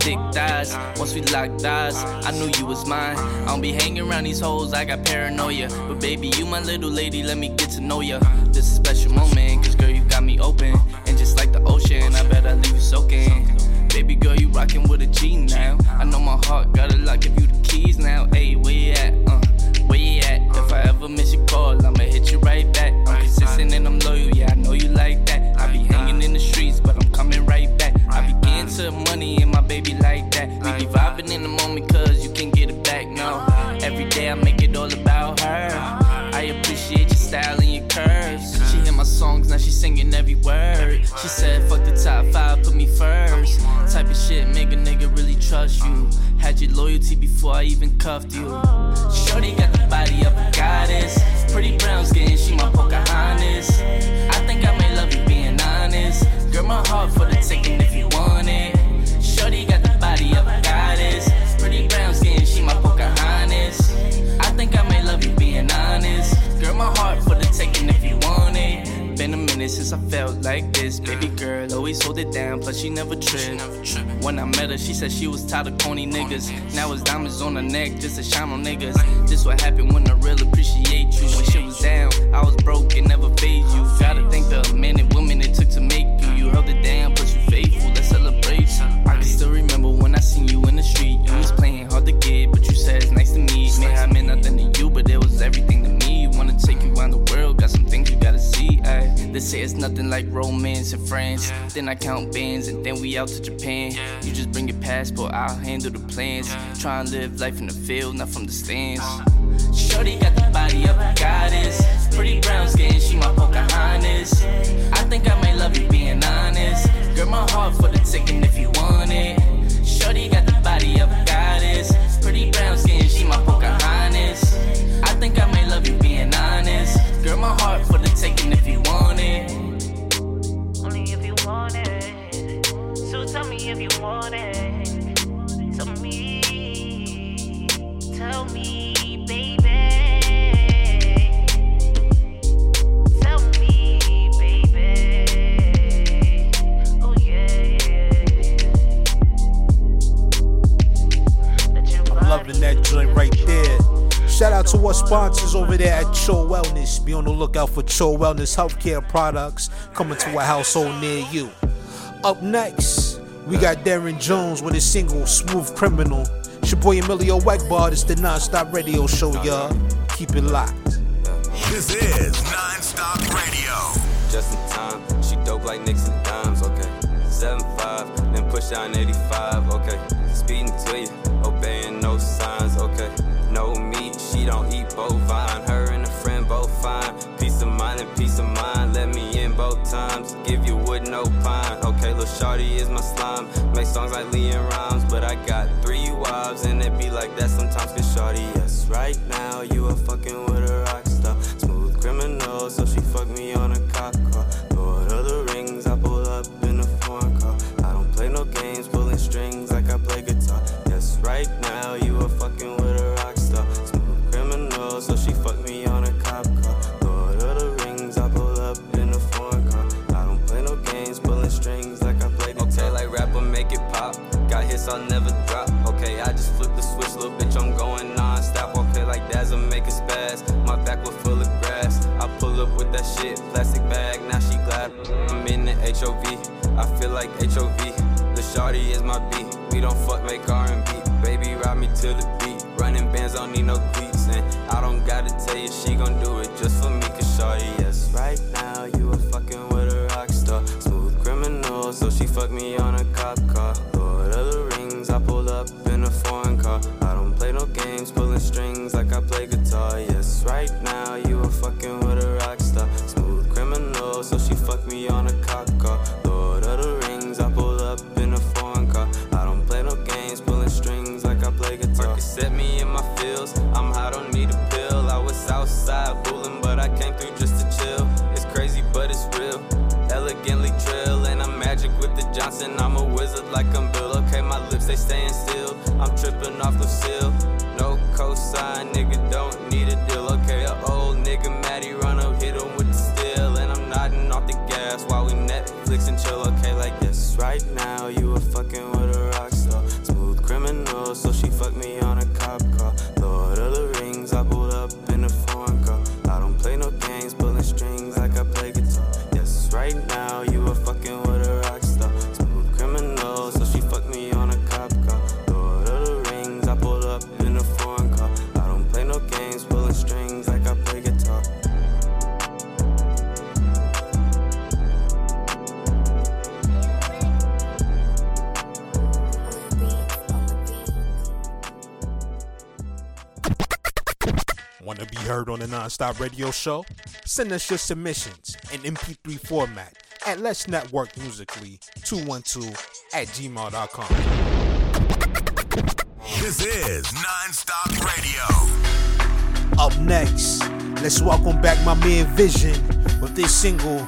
Thick thighs. Once we locked eyes, I knew you was mine. I don't be hanging around these hoes, I got paranoia. But baby, you my little lady, let me get to know ya. This is a special moment, cause girl, you got me open. And just like the ocean, I bet I leave you soaking. Baby girl, you rockin' with a G now. I know my heart got a lock, give you the keys now. Hey, where you at? Uh, where you at? If I ever miss your call, I'ma hit you right back. I'm consistent and I'm loyal, yeah, I know you like that. I be hanging in the streets, but I'm coming right to the money and my baby like that. We be vibing in the moment, cause you can't get it back, no. Every day I make it all about her. I appreciate your style and your curves. She hear my songs, now she singing every word. She said, fuck the top five, put me first. Type of shit, make a nigga really trust you. Had your loyalty before I even cuffed you. Shorty got the body of a goddess. Pretty brown skin, she my Pocahontas. I think I may love you being honest. Girl, my heart for the taking if you want it. Shorty got the body of a goddess. Pretty brown skin, she my Pocahontas. I think I may love you being honest. Girl, my heart for the taking if you want it. Been a minute since I felt like this. Baby girl, always hold it down, plus she never tripped. When I met her, she said she was tired of corny niggas. Now it's diamonds on her neck just to shine on niggas. This what happened when I real appreciate you. When shit was down, I was broke and never paid you. Gotta thank the men and women it took to make down, plus you faithful. Let's celebrate. I can still remember when I seen you in the street. You was playing hard to get, but you said it's nice to meet. May I meant nothing to you, but it was everything to me. Wanna take you around the world, got some things you gotta They say it's nothing like romance and friends. Then I count bands and then we out to Japan. You just bring your passport, I'll handle the plans. Try and live life in the field, not from the stands. Shorty got the body of a goddess. Pretty brown skin, she my Pocahontas. I think I may love you being honest. Girl, my heart for the taking if you want it. Shorty got the body of a goddess. Pretty brown skin, she my Pocahontas. I think I may love you being honest. Girl, my heart for taking if you want it. Only if you want it. So tell me if you want it. Tell me. Tell me, Shout out to our sponsors over there at Cho Wellness. Be on the lookout for Cho Wellness healthcare products coming to a household near you. Up next, we got Darren Jones with his single Smooth Criminal. It's your boy Emilio Wegbar. It's the Nonstop Radio Show, y'all. Keep it locked. This is Nonstop Radio. Just in time, she dope like Nixon dimes, okay. 7-5, then push down 85, okay. Speeding to you, obeying no signs, okay. No meat, she don't eat bovine. Her and a friend both fine. Peace of mind and peace of mind, let me in both times. Give you wood, no pine, okay. Lil' Shorty is my slime. Make songs like LeAnn Rimes, but I got three wives, and it be like that sometimes. Cause Shorty, yes, right now you are fucking I'll never drop. Okay, I just flip the switch, little bitch, I'm going non-stop. Okay, like Dazzle, make it spaz. My back was full of grass. I pull up with that shit, plastic bag, now she glad. I'm in the HOV, I feel like HOV. The shawty is my beat, we don't fuck, make R&B. Baby, ride me to the beat. Running bands don't need no cleats, and I don't gotta tell you, she gon' do it just for me, cause shawty, yes, right now, Johnson. I'm a wizard like I'm Bill. Okay, my lips they staying still. I'm tripping off the seal. Heard on the Nonstop Radio Show? Send us your submissions in MP3 format at Let's Network Musically 212 at gmail.com. This is Nonstop Radio. Up next, let's welcome back my man Vision with this single.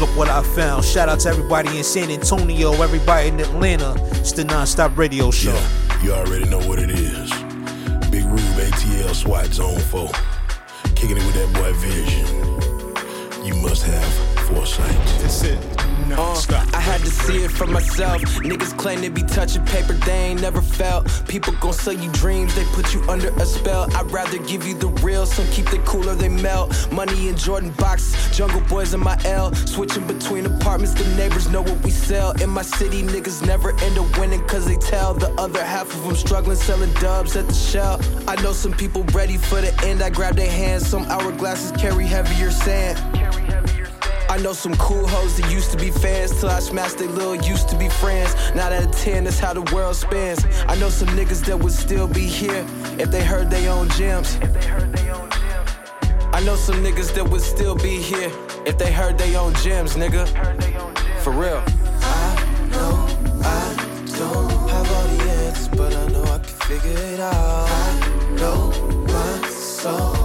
Look what I found. Shout out to everybody in San Antonio, everybody in Atlanta. It's the Nonstop Radio Show. Yeah, you already know what it is. Big Rube ATL SWAT Zone 4. Kicking it with that boy Vision. You must have foresight. This is Uh, I had to see it for myself. Niggas claim to be touching paper they ain't never felt. People gon' sell you dreams, they put you under a spell. I'd rather give you the real, some keep it cooler, they melt. Money in Jordan boxes, jungle boys in my L. Switching between apartments, the neighbors know what we sell. In my city, niggas never end up winning cause they tell. The other half of them struggling, selling dubs at the shell. I know some people ready for the end, I grab their hands. Some hourglasses carry heavier sand. I know some cool hoes that used to be fans till I smashed they little used to be friends. Now that of ten, that's how the world spins. I know some niggas that would still be here if they heard they own gems. I know some niggas that would still be here if they heard they own gems, nigga. For real. I know I don't have all the answers, but I know I can figure it out. I know my soul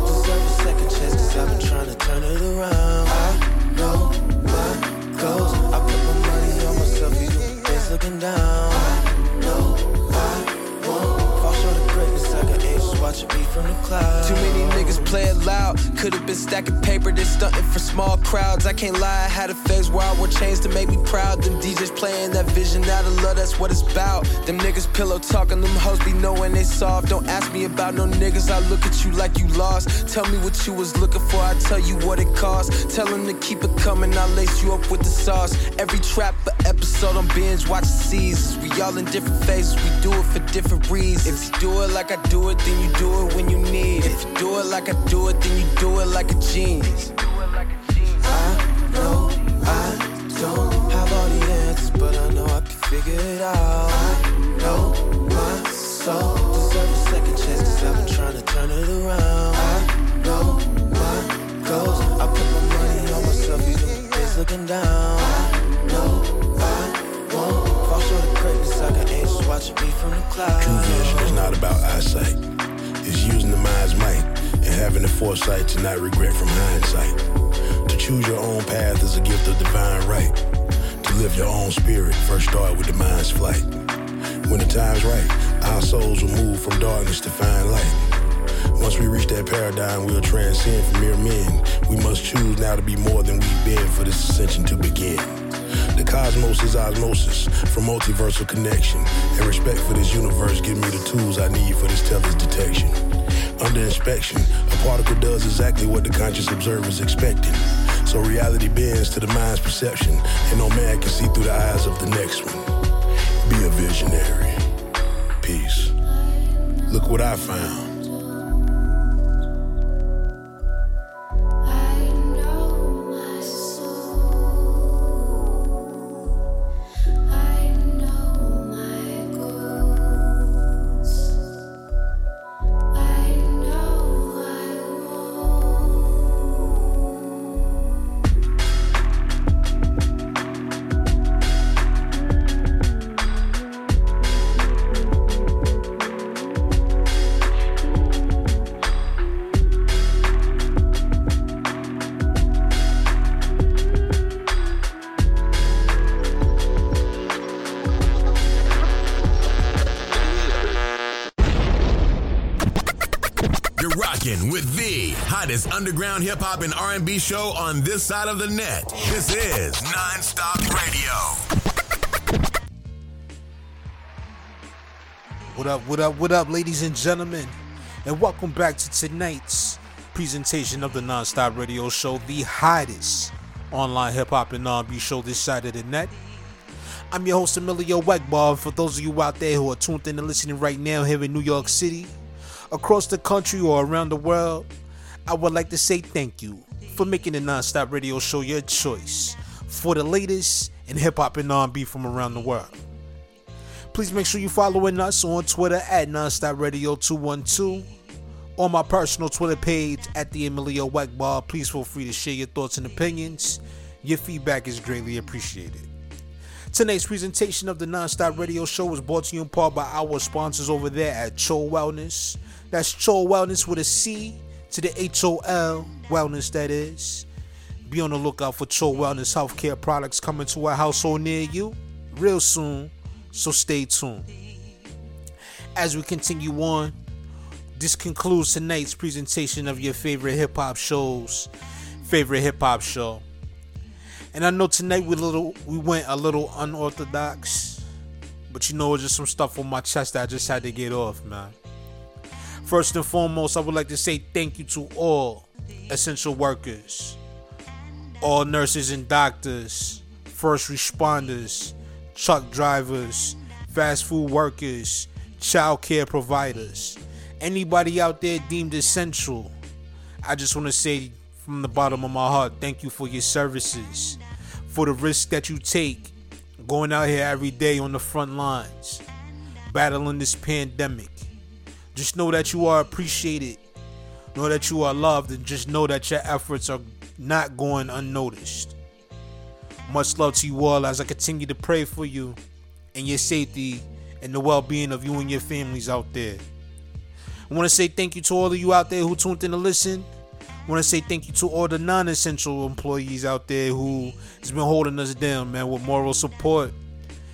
Too many niggas play it loud. Could've been stacking paper, they stunting for small crowds. I can't lie, I had a phase where I wore chains to make me proud. Them DJs playing that vision out of love, that's what it's about. Them niggas pillow talking, them hoes be knowing they soft. Don't ask me about no niggas, I look at you like you lost. Tell me what you was looking for, I tell you what it costs. Tell them to keep it coming, I lace you up with the sauce. Every trap episode on binge, watch the seasons. We all in different phases, we do it for different reasons. If you do it like I do it, then you do it when you need it. If you do it like I do it, then you do it like a genius. I know I don't have all the answers, but I know I can figure it out. I know my soul deserves a second chance, cause I've been trying to turn it around. I know my goals. I put my money on myself, you do things looking down. From the. True vision is not about eyesight. It's using the mind's might and having the foresight to not regret from hindsight. To choose your own path is a gift of divine right. To live your own spirit, first start with the mind's flight. When the time's right, our souls will move from darkness to find light. Once we reach that paradigm, we'll transcend from mere men. We must choose now to be more than we've been for this ascension to begin. The cosmos is osmosis from multiversal connection. And respect for this universe give me the tools I need for this teller's detection. Under inspection, a particle does exactly what the conscious observer is expecting. So reality bends to the mind's perception, and no man can see through the eyes of the next one. Be a visionary. Peace. Look what I found. Hottest underground hip hop and R&B show on this side of the net. This is Nonstop Radio. What up, what up, what up, ladies and gentlemen? And welcome back to tonight's presentation of the Nonstop Radio Show, the hottest online hip hop and R&B show this side of the net. I'm your host, Emilio Wegball. For those of you out there who are tuned in and listening right now here in New York City, across the country, or around the world, I would like to say thank you for making the Nonstop Radio Show your choice for the latest in hip hop and R&B from around the world. Please make sure you're following us on Twitter at Nonstop Radio 212. On my personal Twitter page at the Emilio Wegball. Please feel free to share your thoughts and opinions. Your feedback is greatly appreciated. Tonight's presentation of the Nonstop Radio Show was brought to you in part by our sponsors over there at Cho Wellness. That's Cho Wellness with a C to the H O L Wellness, that is. Be on the lookout for Cho Wellness healthcare products coming to a household near you real soon, so stay tuned. As we continue on, this concludes tonight's presentation of your favorite hip hop shows, favorite hip hop show. And I know tonight we little we went a little unorthodox, but you know, it's just some stuff on my chest that I just had to get off, man. First and foremost, I would like to say thank you to all essential workers, all nurses and doctors, first responders, truck drivers, fast food workers, child care providers, anybody out there deemed essential. I just want to say from the bottom of my heart, thank you for your services, for the risk that you take going out here every day on the front lines, battling this pandemic. Just know that you are appreciated, know that you are loved, and just know that your efforts are not going unnoticed. Much love to you all as I continue to pray for you and your safety and the well being of you and your families out there. I want to say thank you to all of you out there who tuned in to listen. I want to say thank you to all the non essential employees out there who has been holding us down, man, with moral support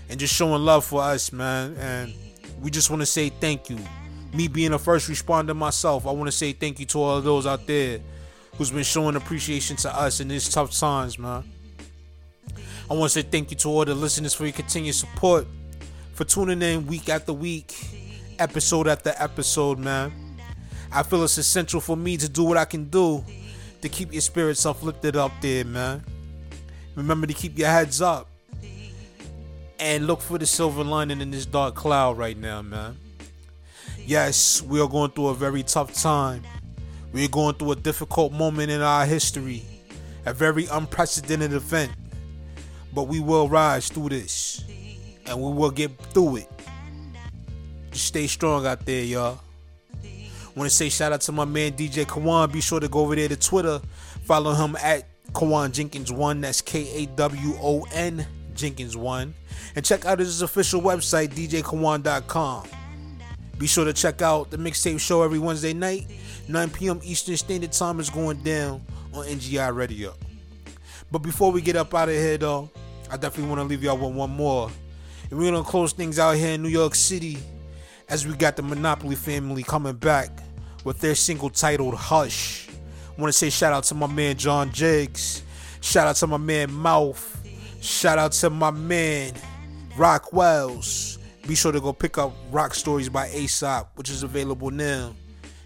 and just showing love for us, man. And we just want to say thank you. Me being a first responder myself, I want to say thank you to all of those out there who's been showing appreciation to us in these tough times, man. I want to say thank you to all the listeners for your continued support, for tuning in week after week, episode after episode, man. I feel it's essential for me to do what I can do to keep your spirits uplifted up there, man. Remember to keep your heads up and look for the silver lining in this dark cloud right now, man. Yes, we are going through a very tough time. We're going through a difficult moment in our history, a very unprecedented event. But we will rise through this and we will get through it. Just stay strong out there, y'all. Want to say shout out to my man DJ Kawon. Be sure to go over there to Twitter. Follow him at Kawon Jenkins One. That's K A W O N Jenkins One. And check out his official website, DJKawon.com. Be sure to check out the mixtape show every Wednesday night, 9 p.m. Eastern Standard Time is going down on NGI Radio. But before we get up out of here, though, I definitely want to leave y'all with one more. And we're gonna close things out here in New York City as we got the Monopoly family coming back with their single titled Hush. I want to say shout out to my man John Jiggs. Shout out to my man Mouth. Shout out to my man Rock Wells. Be sure to go pick up Rock Stories by Aesop, which is available now.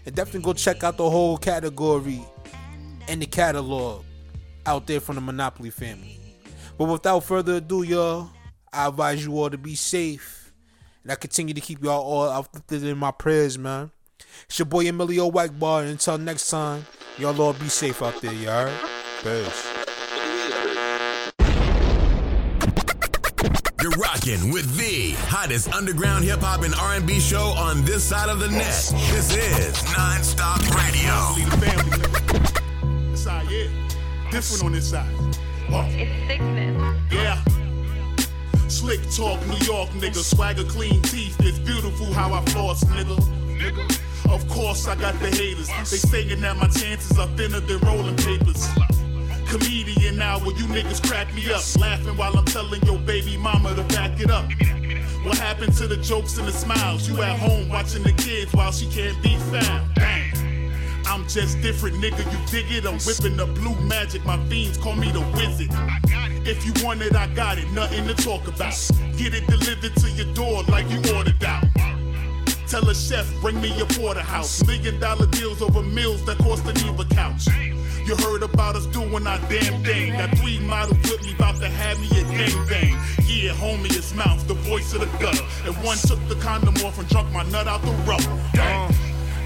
And definitely go check out the whole category and the catalog. out there from the Monopoly family. But without further ado, y'all, I advise you all to be safe. And I continue to keep y'all all uplifted in my prayers, man. It's your boy Emilio Wackbar. Until next time, y'all all be safe out there, y'all. Peace. You're rocking with the hottest underground hip hop and R&B show on this side of the net. This is Nonstop Radio. This side, yeah. Different on this side. It's sickness. Yeah. Slick talk, New York nigga. Swagger, clean teeth. It's beautiful how I floss, nigga. Nigga. Of course, I got the haters. They saying that my chances are thinner than rolling papers. Comedian now, where you niggas crack me up. Laughing while I'm telling your baby mama to back it up. What happened to the jokes and the smiles? You at home watching the kids while she can't be found. Damn. I'm just different, nigga. You dig it? I'm whipping the blue magic. My fiends call me the wizard. If you want it, I got it. Nothing to talk about. Get it delivered to your door like you ordered out. Tell a chef, bring me your porterhouse. Million dollar deals over meals that cost a Neva couch. You heard about us doing our damn thing. Got three models with me, about to have me a gang bang. Yeah, homie, it's mouth, the voice of the gutter. And one took the condom off and drunk my nut out the rubber. Uh,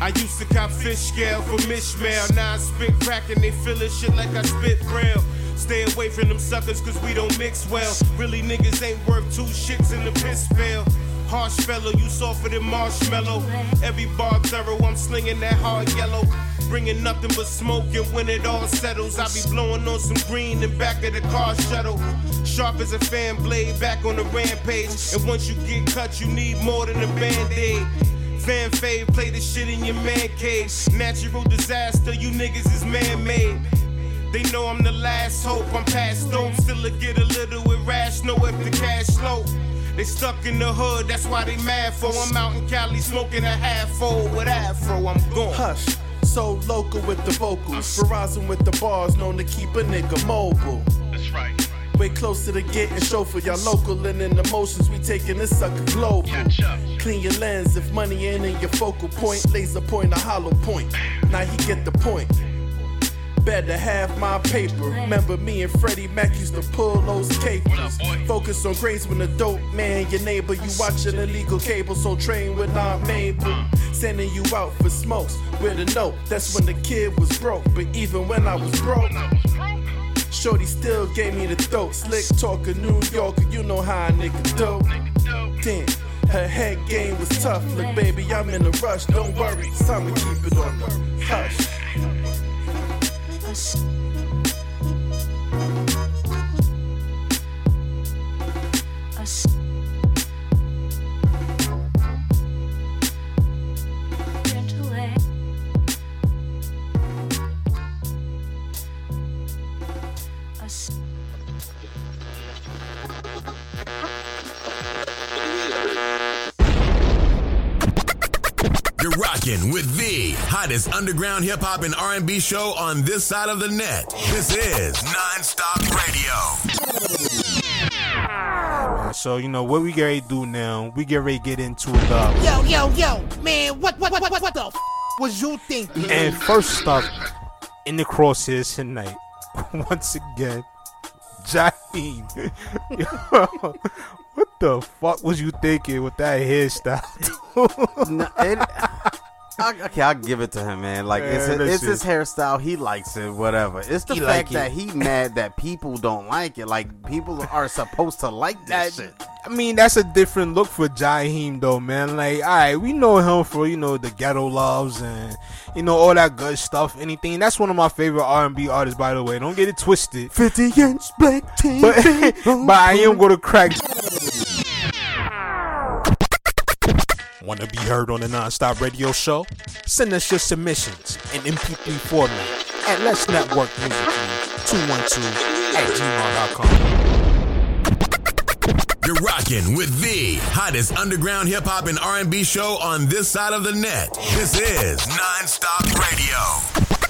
I used to cop fish scale for Mishmael. Now I spit crack and they feelin' shit like I spit braille. Stay away from them suckers cause we don't mix well. Really niggas ain't worth two shits in the piss pail. Harsh fellow, you softer than marshmallow. Every bar thorough, I'm slinging that hard yellow. Bringing nothing but smoke, and when it all settles, I be blowing on some green in back of the car shuttle. Sharp as a fan blade, back on the rampage. And once you get cut, you need more than a band aid. Fan fave, play the shit in your man cave. Natural disaster, you niggas is man made. They know I'm the last hope, I'm past dope. Still a get a little irrational if the cash low. They stuck in the hood, that's why they mad for. I'm out in Cali smoking a half full with afro, I'm gone. Hush, so local with the vocals. Verizon with the bars, known to keep a nigga mobile. That's right. Way closer to getting chauffeur, y'all local and in emotions, we taking this sucker global. Clean your lens if money ain't in your focal point. Laser point, a hollow point. Now he get the point. Better have my paper. Remember me and Freddie Mac used to pull those capers. Focus on grades when the dope man, your neighbor, you watching illegal cable, so train with our Mabel. Sending you out for smokes with a note. That's when the kid was broke, but even when I was broke. Shorty still gave me the throat. Slick talker, New Yorker, you know how a nigga dope. Damn, her head game was tough. Look, baby, I'm in a rush. Don't worry, I'ma keep it on the hush. You're hottest underground hip hop and R&B show on this side of the net. This is Nonstop Radio. So you know what we get ready to do now? We get ready to get into it. the Yo, yo, yo, man, what, what, what, what, what the f- was you thinking? and first up in the crosshairs tonight. (laughs) Once again, Jaheim. (laughs) What the fuck was you thinking with that hairstyle? No, it- (laughs) I, okay, I'll give it to him, man. Like it's, Man, that it's his hairstyle. He likes it, whatever. It's the He fact like that he mad that people don't like it. Like people are supposed to like this shit. I mean, that's a different look for Jaheim, though, man. Like, all right, we know him for you know the ghetto loves and you know all that good stuff. Anything. That's one of my favorite R and B artists, by the way. Don't get it twisted. Fifty inch black TV. But, (laughs) but I am gonna crack. Want to be heard on the Nonstop Radio Show? Send us your submissions in MP3 format at Let's Network Musically 212 at gmail.com. You're rocking with the hottest underground hip hop and R&B show on this side of the net. This is Nonstop Radio.